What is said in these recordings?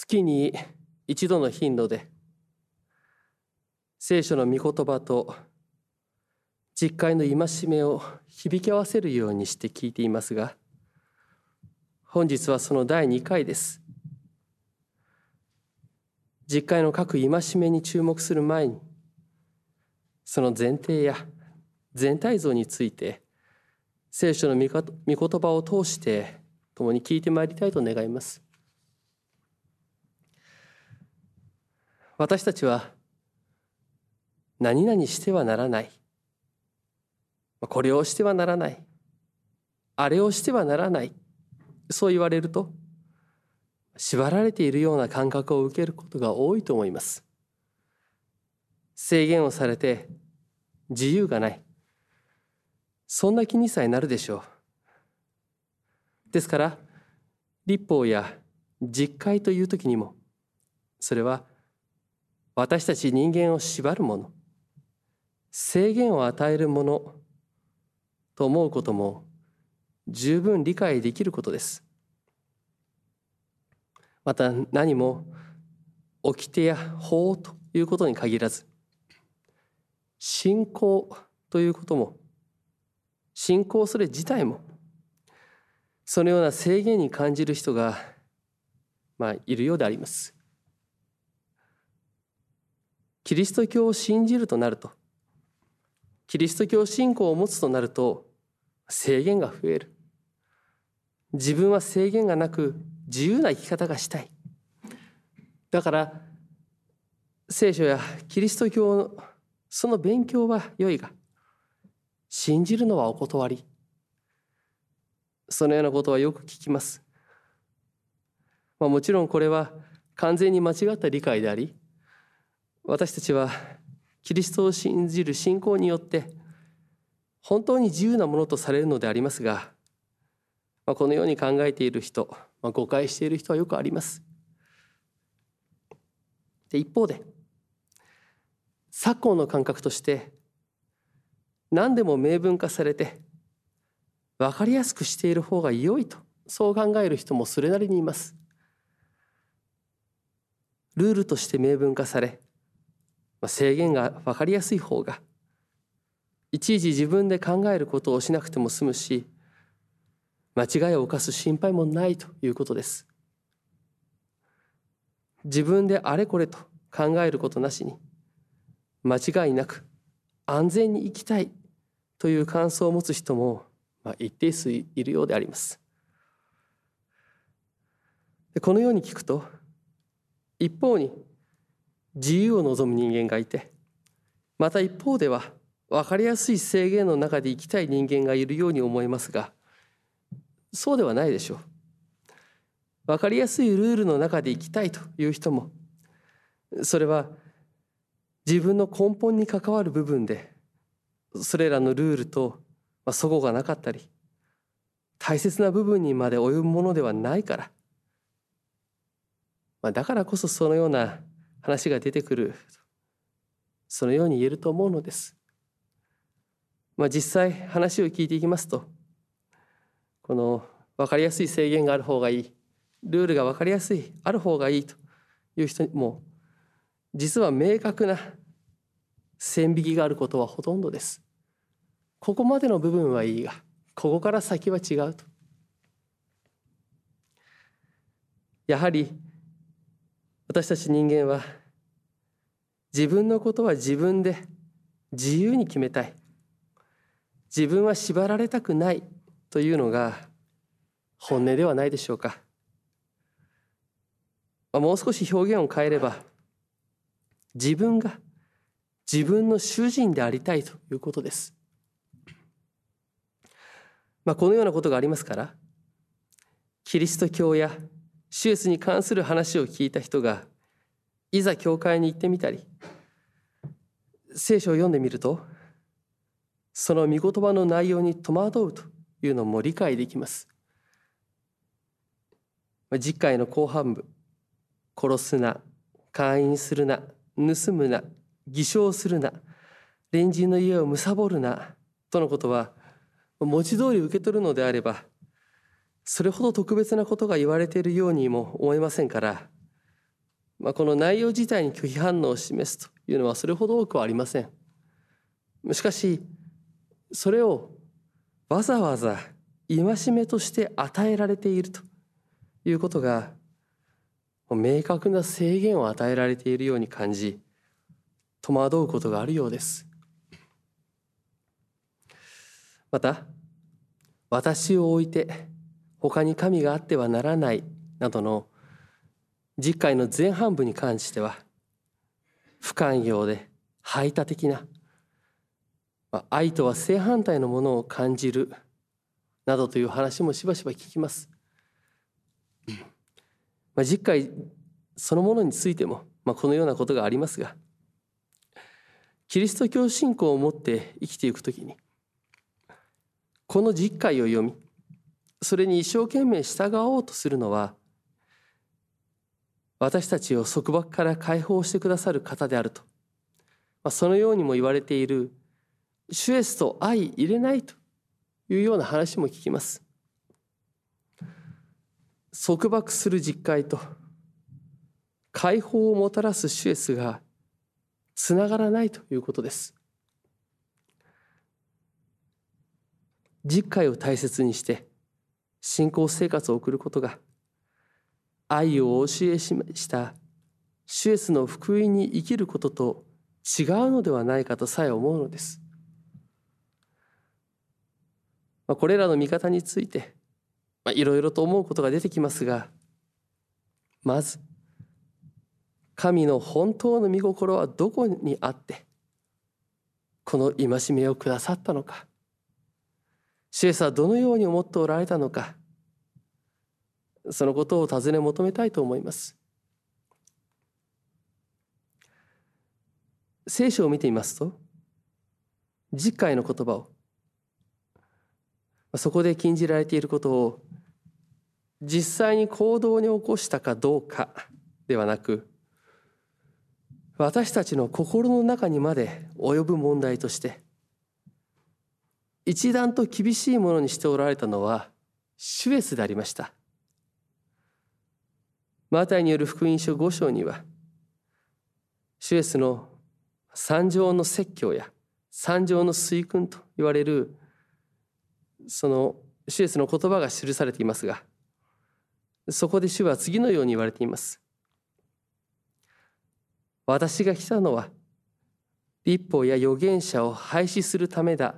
月に一度の頻度で聖書の御言葉と実会の戒めを響き合わせるようにして聞いていますが本日はその第2回です。実会の各戒めに注目する前にその前提や全体像について聖書の御言葉を通して共に聞いてまいりたいと願います。私たちは何々してはならない。これをしてはならない。あれをしてはならない。そう言われると縛られているような感覚を受けることが多いと思います。制限をされて自由がない。そんな気にさえなるでしょう。ですから立法や実会という時にもそれは私たち人間を縛るもの。制限を与えるもの。と思うことも十分理解できることです。また何も掟や法ということに限らず信仰ということも信仰それ自体もそのような制限に感じる人がまあいるようであります。キリスト教を信じるとなるとキリスト教信仰を持つとなると制限が増える。自分は制限がなく自由な生き方がしたい。だから聖書やキリスト教のその勉強は良いが信じるのはお断り。そのようなことはよく聞きます、まあ、もちろんこれは完全に間違った理解であり私たちはキリストを信じる信仰によって本当に自由なものとされるのでありますが、まあ、このように考えている人、まあ、誤解している人はよくあります。で一方で昨今の感覚として何でも明文化されて分かりやすくしている方が良いとそう考える人もそれなりにいます。ルールとして明文化されあ制限が分かりやすい方がいちいち自分で考えることをしなくても済むし間違いを犯す心配もないということです。自分であれこれと考えることなしに間違いなく安全に生きたいという感想を持つ人もまあ一定数いるようであります。このように聞くと一方に自由を望む人間がいてまた一方では分かりやすい制限の中で生きたい人間がいるように思いますがそうではないでしょう。分かりやすいルールの中で生きたいという人もそれは自分の根本に関わる部分でそれらのルールと齟齬がなかったり大切な部分にまで及ぶものではないからまあだからこそそのような話が出てくるそのように言えると思うのです。まあ、実際話を聞いていきますとこの分かりやすい制限がある方がいいルールが分かりやすいある方がいいという人も実は明確な線引きがあることはほとんどです。ここまでの部分はいいがここから先は違うと。やはり私たち人間は自分のことは自分で自由に決めたい。自分は縛られたくない。というのが本音ではないでしょうか。もう少し表現を変えれば自分が自分の主人でありたいということです。まあ、このようなことがありますからキリスト教や手術に関する話を聞いた人がいざ教会に行ってみたり聖書を読んでみるとその御言葉の内容に戸惑うというのも理解できます。次回の後半部「殺すな」「会員するな」「盗むな」「偽証するな」「隣人の家を貪るな」とのことは文字通り受け取るのであればそれほど特別なことが言われているようにも思えませんからまあ、この内容自体に拒否反応を示すというのはそれほど多くはありません。しかしそれをわざわざ戒めとして与えられているということが明確な制限を与えられているように感じ戸惑うことがあるようです。また私を置いて他に神があってはならないなどの実会の前半部に関しては不寛容で排他的な愛とは正反対のものを感じるなどという話もしばしば聞きます。まあ、実会そのものについても、まあ、このようなことがありますがキリスト教信仰を持って生きていくときにこの実会を読みそれに一生懸命従おうとするのは私たちを束縛から解放してくださる方であると、まあ、そのようにも言われている主イエスと相入れないというような話も聞きます。束縛する実会と解放をもたらす主イエスがつながらないということです。実会を大切にして信仰生活を送ることが愛をお教えした主イエスの福音に生きることと違うのではないかとさえ思うのです。まあ、これらの見方についていろいろと思うことが出てきますがまず神の本当の御心はどこにあってこの戒めをくださったのかシエスはどのように思っておられたのかそのことを尋ね求めたいと思います。聖書を見てみますと次回の言葉をそこで禁じられていることを実際に行動に起こしたかどうかではなく私たちの心の中にまで及ぶ問題として一段と厳しいものにしておられたのはシュエスでありました。マタイによる福音書5章にはシュエスの三条の説教や三条の水訓と言われるそのシュエスの言葉が記されていますがそこで主は次のように言われています。私が来たのは立法や預言者を廃止するためだ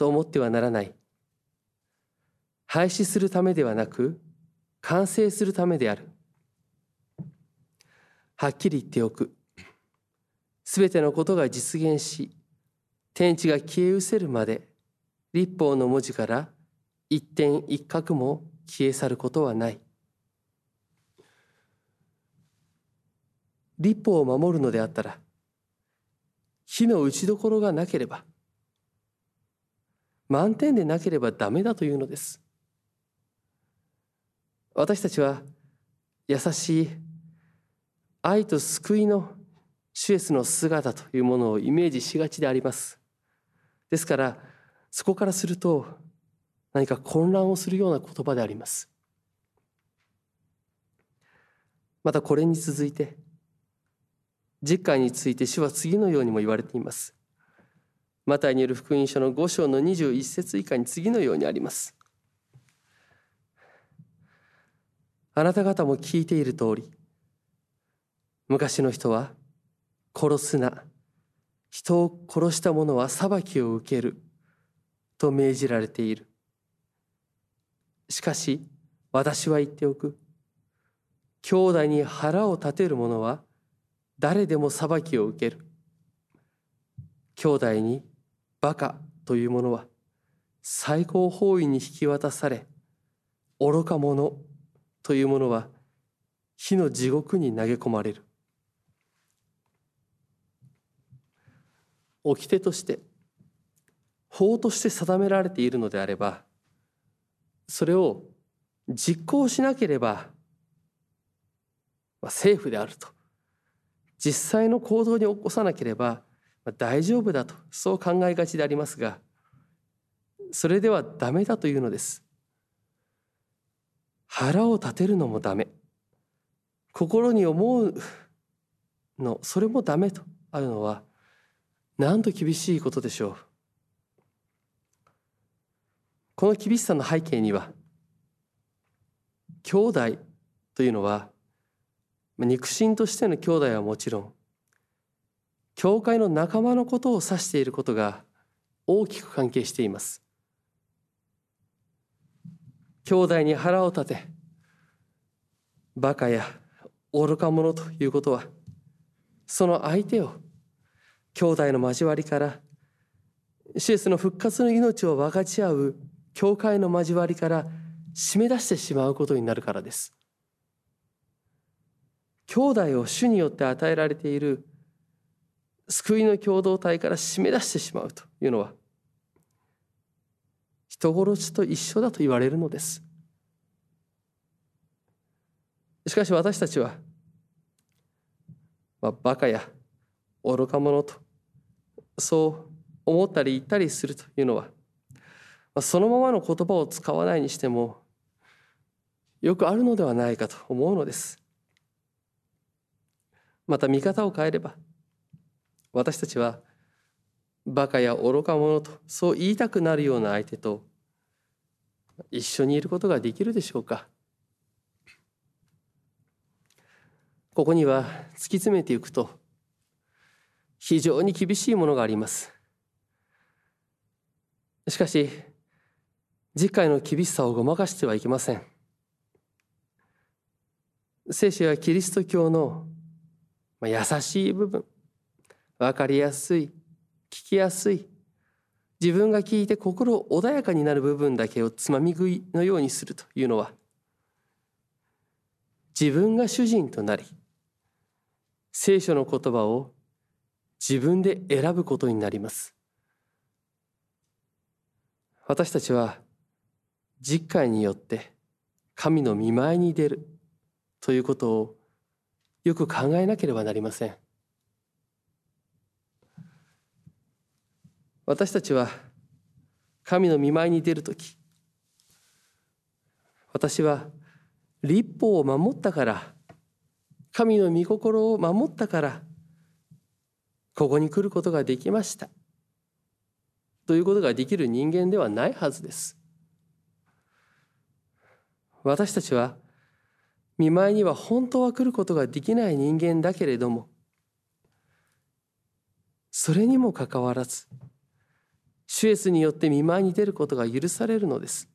と思ってはならない。廃止するためではなく完成するためである。はっきり言っておく。すべてのことが実現し天地が消え失せるまで立法の文字から一点一角も消え去ることはない。立法を守るのであったら火の打ちどころがなければ満点でなければダメだというのです。私たちは優しい愛と救いのシュエスの姿というものをイメージしがちであります。ですからそこからすると何か混乱をするような言葉であります。またこれに続いて実会について主は次のようにも言われています。マタイによる福音書の5章の21節以下に次のようにあります。あなた方も聞いている通り昔の人は殺すな人を殺した者は裁きを受けると命じられている。しかし私は言っておく。兄弟に腹を立てる者は誰でも裁きを受ける。兄弟にバカというものは最高法院に引き渡され愚か者というものは火の地獄に投げ込まれる。掟として法として定められているのであればそれを実行しなければ、まあ、セーフであると実際の行動に起こさなければ、大丈夫だとそう考えがちでありますがそれではダメだというのです。腹を立てるのもダメ心に思うのそれもダメとあるのはなんと厳しいことでしょうこの厳しさの背景には兄弟というのは肉親としての兄弟はもちろん教会の仲間のことを指していることが大きく関係しています。兄弟に腹を立てバカや愚か者ということはその相手を兄弟の交わりからシエスの復活の命を分かち合う教会の交わりから締め出してしまうことになるからです。兄弟を主によって与えられている救いの共同体から締め出してしまうというのは人殺しと一緒だと言われるのです。しかし私たちは、まあ、バカや愚か者とそう思ったり言ったりするというのは、まあ、そのままの言葉を使わないにしてもよくあるのではないかと思うのです。また見方を変えれば私たちはバカや愚か者とそう言いたくなるような相手と一緒にいることができるでしょうか。ここには突き詰めていくと非常に厳しいものがあります。しかし次回の厳しさをごまかしてはいけません。聖書やキリスト教の優しい部分。分かりやすい聞きやすい。自分が聞いて心穏やかになる部分だけをつまみ食いのようにするというのは自分が主人となり聖書の言葉を自分で選ぶことになります。私たちは実会によって神の見舞いに出るということをよく考えなければなりません。私たちは神の見舞いに出る時私は立法を守ったから神の御心を守ったからここに来ることができました。ということができる人間ではないはずです。私たちは見舞いには本当は来ることができない人間だけれどもそれにもかかわらず主イエスによって見舞いに出ることが許されるのです。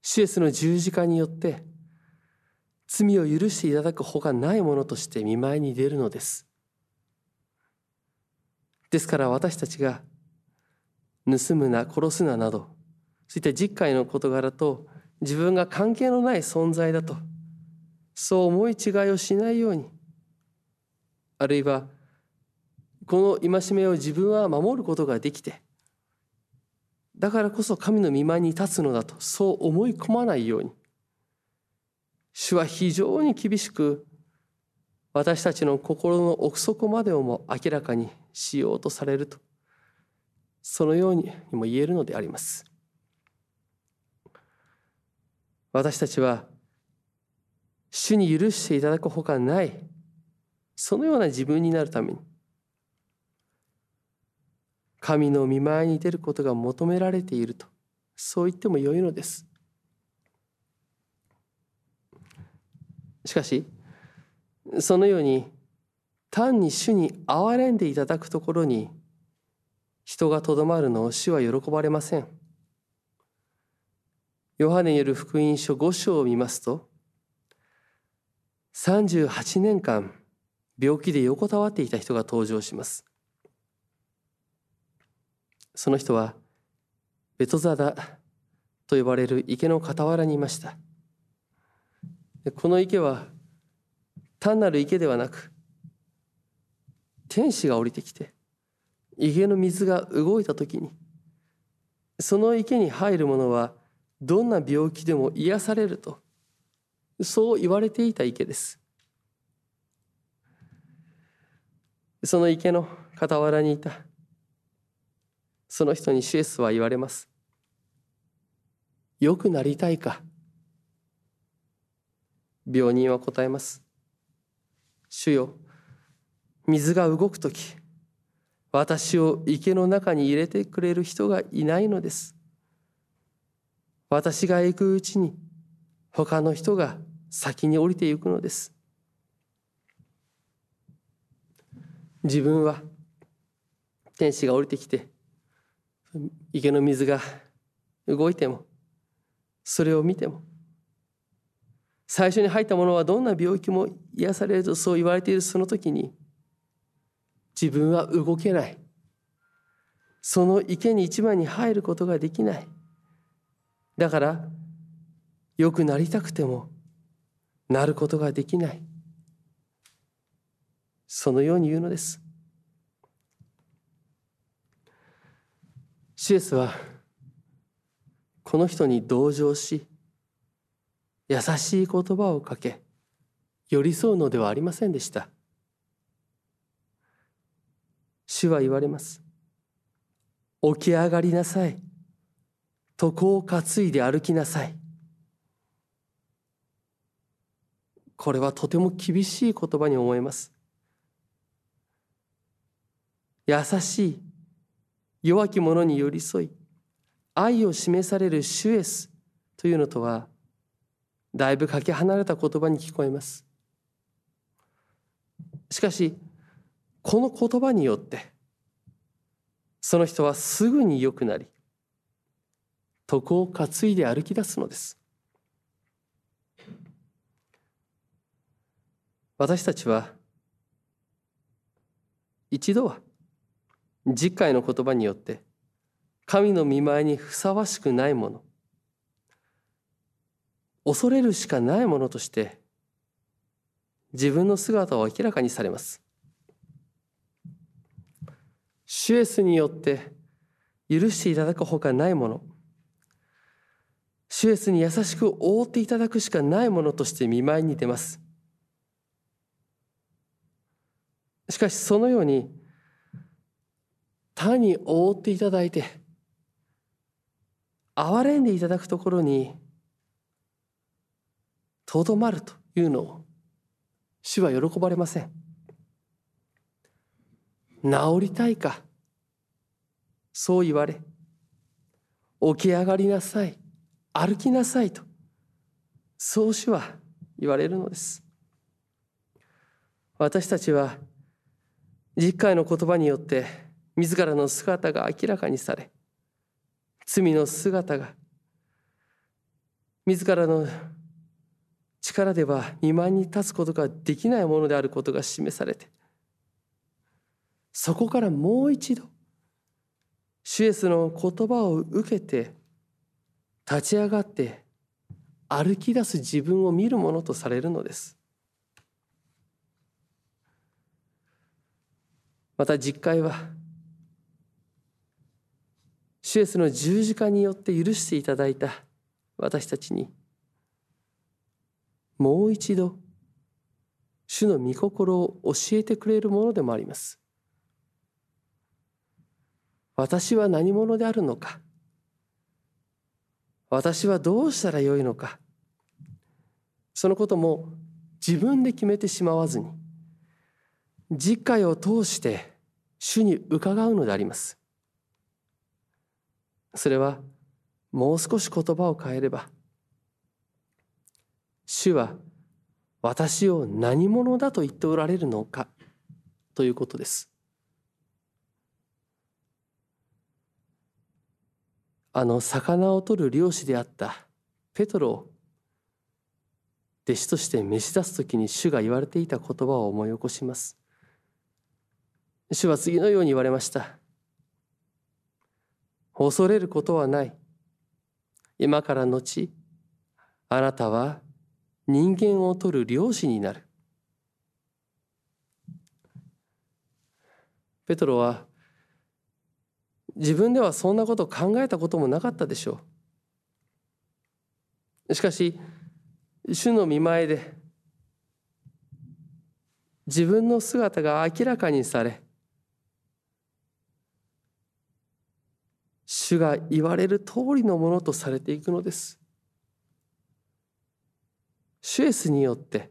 主イエスの十字架によって罪を許していただくほかないものとして見舞いに出るのです。ですから私たちが盗むな殺すななどそういった実会の事柄と自分が関係のない存在だとそう思い違いをしないようにあるいはこの戒めを自分は守ることができてだからこそ神の御前に立つのだとそう思い込まないように。主は非常に厳しく私たちの心の奥底までをも明らかにしようとされるとそのようにも言えるのであります。私たちは主に許していただくほかないそのような自分になるために神の見舞いに出ることが求められているとそう言ってもよいのです。しかしそのように単に主に憐れんでいただくところに人がとどまるのを主は喜ばれません。ヨハネによる福音書5章を見ますと38年間病気で横たわっていた人が登場します。その人はベトザダと呼ばれる池の傍らにいました。この池は単なる池ではなく天使が降りてきて池の水が動いた時にその池に入る者はどんな病気でも癒されるとそう言われていた池です。その池の傍らにいたその人にシエスは言われます。良くなりたいか病人は答えます。主よ水が動く時私を池の中に入れてくれる人がいないのです私が行くうちに他の人が先に降りていくのです自分は天使が降りてきて池の水が動いてもそれを見ても最初に入ったものはどんな病気も癒されるとそう言われている。その時に自分は動けない。その池に一番に入ることができない。だから良くなりたくてもなることができない。そのように言うのです。シエスはこの人に同情し優しい言葉をかけ寄り添うのではありませんでした。主は言われます。起き上がりなさい。床を担いで歩きなさい。これはとても厳しい言葉に思えます。優しい。弱き者に寄り添い愛を示される主エスというのとはだいぶかけ離れた言葉に聞こえます。しかしこの言葉によってその人はすぐに良くなり床を担いで歩き出すのです。私たちは一度は次回の言葉によって神の見舞いにふさわしくないもの恐れるしかないものとして自分の姿を明らかにされます。シュエスによって許していただくほかないものシュエスに優しく覆っていただくしかないものとして見舞いに出ます。しかしそのように単に覆っていただいて憐れんでいただくところにとどまるというのを主は喜ばれません。治りたいかそう言われ起き上がりなさい歩きなさいとそう主は言われるのです私たちは実会の言葉によって自らの姿が明らかにされ罪の姿が自らの力では2万に立つことができないものであることが示されてそこからもう一度シュエスの言葉を受けて立ち上がって歩き出す自分を見るものとされるのです。また実会はシュエスの十字架によって許していただいた私たちにもう一度主の御心を教えてくれるものでもあります。私は何者であるのか。私はどうしたらよいのか。そのことも自分で決めてしまわずに実会を通して主に伺うのであります。それはもう少し言葉を変えれば主は私を何者だと言っておられるのかということです。あの魚を取る漁師であったペトロを弟子として召し出す時に主が言われていた言葉を思い起こします。主は次のように言われました。恐れることはない。今から後、あなたは人間を取る漁師になる。ペトロは自分ではそんなこと考えたこともなかったでしょう。しかし、主の見前で自分の姿が明らかにされ、主が言われる通りのものとされていくのです。シュエスによって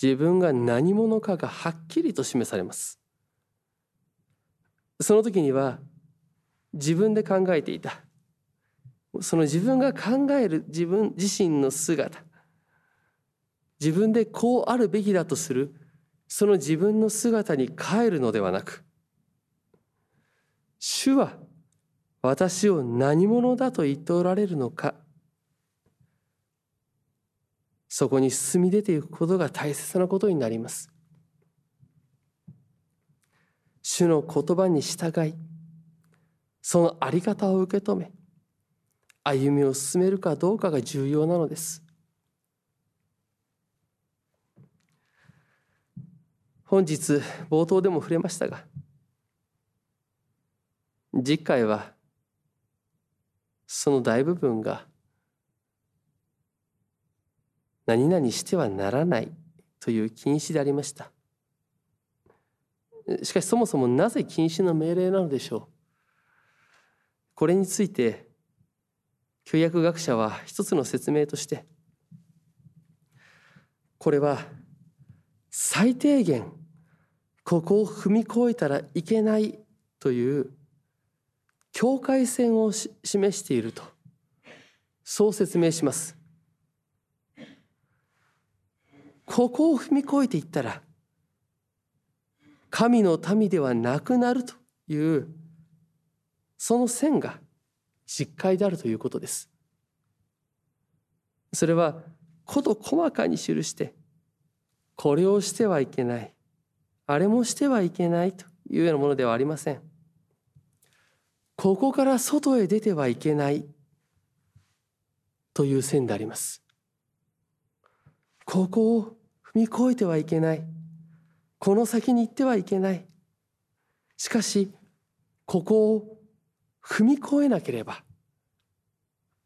自分が何者かがはっきりと示されます。その時には自分で考えていた。その自分が考える自分自身の姿。自分でこうあるべきだとするその自分の姿に変えるのではなく主は私を何者だと言っておられるのか。そこに進み出ていくことが大切なことになります。主の言葉に従いその在り方を受け止め歩みを進めるかどうかが重要なのです。本日冒頭でも触れましたが次回はその大部分が何々してはならないという禁止でありました。しかしそもそもなぜ禁止の命令なのでしょう。これについて教約学者は一つの説明としてこれは最低限ここを踏み越えたらいけないという境界線を示していると。そう説明します。ここを踏み越えていったら神の民ではなくなるというその線が実戒であるということです。それは事細かに記してこれをしてはいけないあれもしてはいけないというようなものではありません。ここから外へ出てはいけないという線であります。ここを踏み越えてはいけない。この先に行ってはいけない。しかしここを踏み越えなければ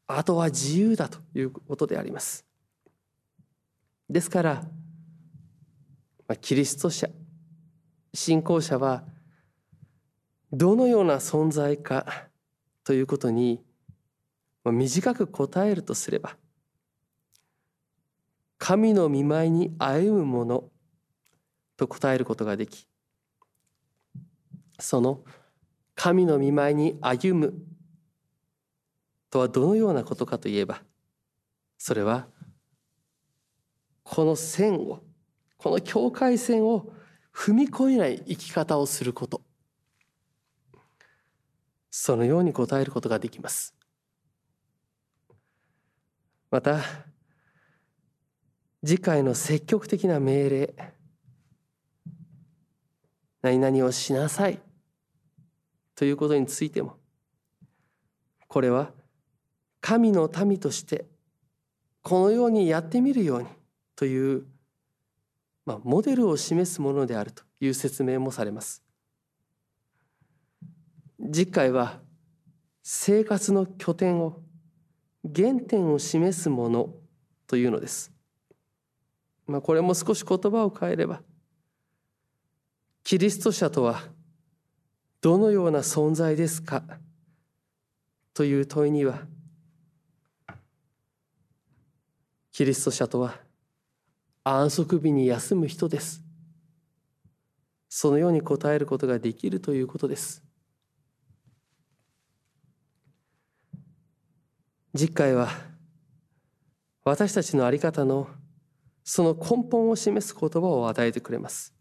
あとは自由だということであります。ですからキリスト者信仰者はどのような存在かということに短く答えるとすれば神の見舞いに歩むものと答えることができその神の見舞いに歩むとはどのようなことかといえばそれはこの線をこの境界線を踏み越えない生き方をすること。そのように答えることができますまた次回の積極的な命令何々をしなさいということについてもこれは神の民としてこのようにやってみるようにという、まあ、モデルを示すものであるという説明もされます。次回は生活の拠点を原点を示すものというのです。まあ、これも少し言葉を変えればキリスト者とはどのような存在ですかという問いにはキリスト者とは安息日に休む人ですそのように答えることができるということです次回は私たちの在り方のその根本を示す言葉を与えてくれます。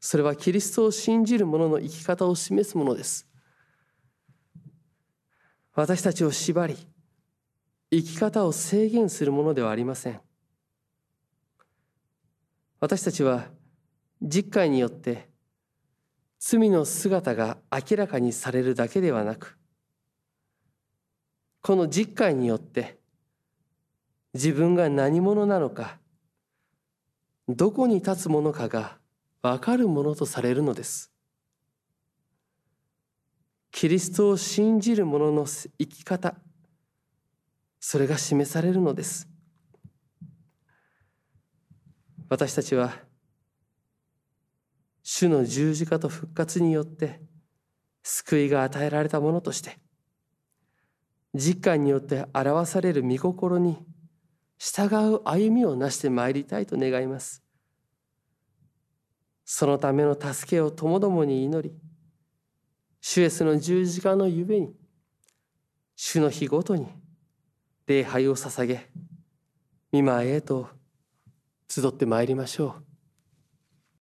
それはキリストを信じる者の生き方を示すものです。私たちを縛り、生き方を制限するものではありません。私たちは実会によって罪の姿が明らかにされるだけではなく、この実会によって自分が何者なのかどこに立つものかが分かるものとされるのです。キリストを信じる者の生き方それが示されるのです。私たちは主の十字架と復活によって救いが与えられたものとして実感によって表される御心に従う歩みをなしてまいりたいと願いますそのための助けをともどもに祈り主イエスの十字架のゆえに主の日ごとに礼拝を捧げ見舞いへと集ってまいりましょう。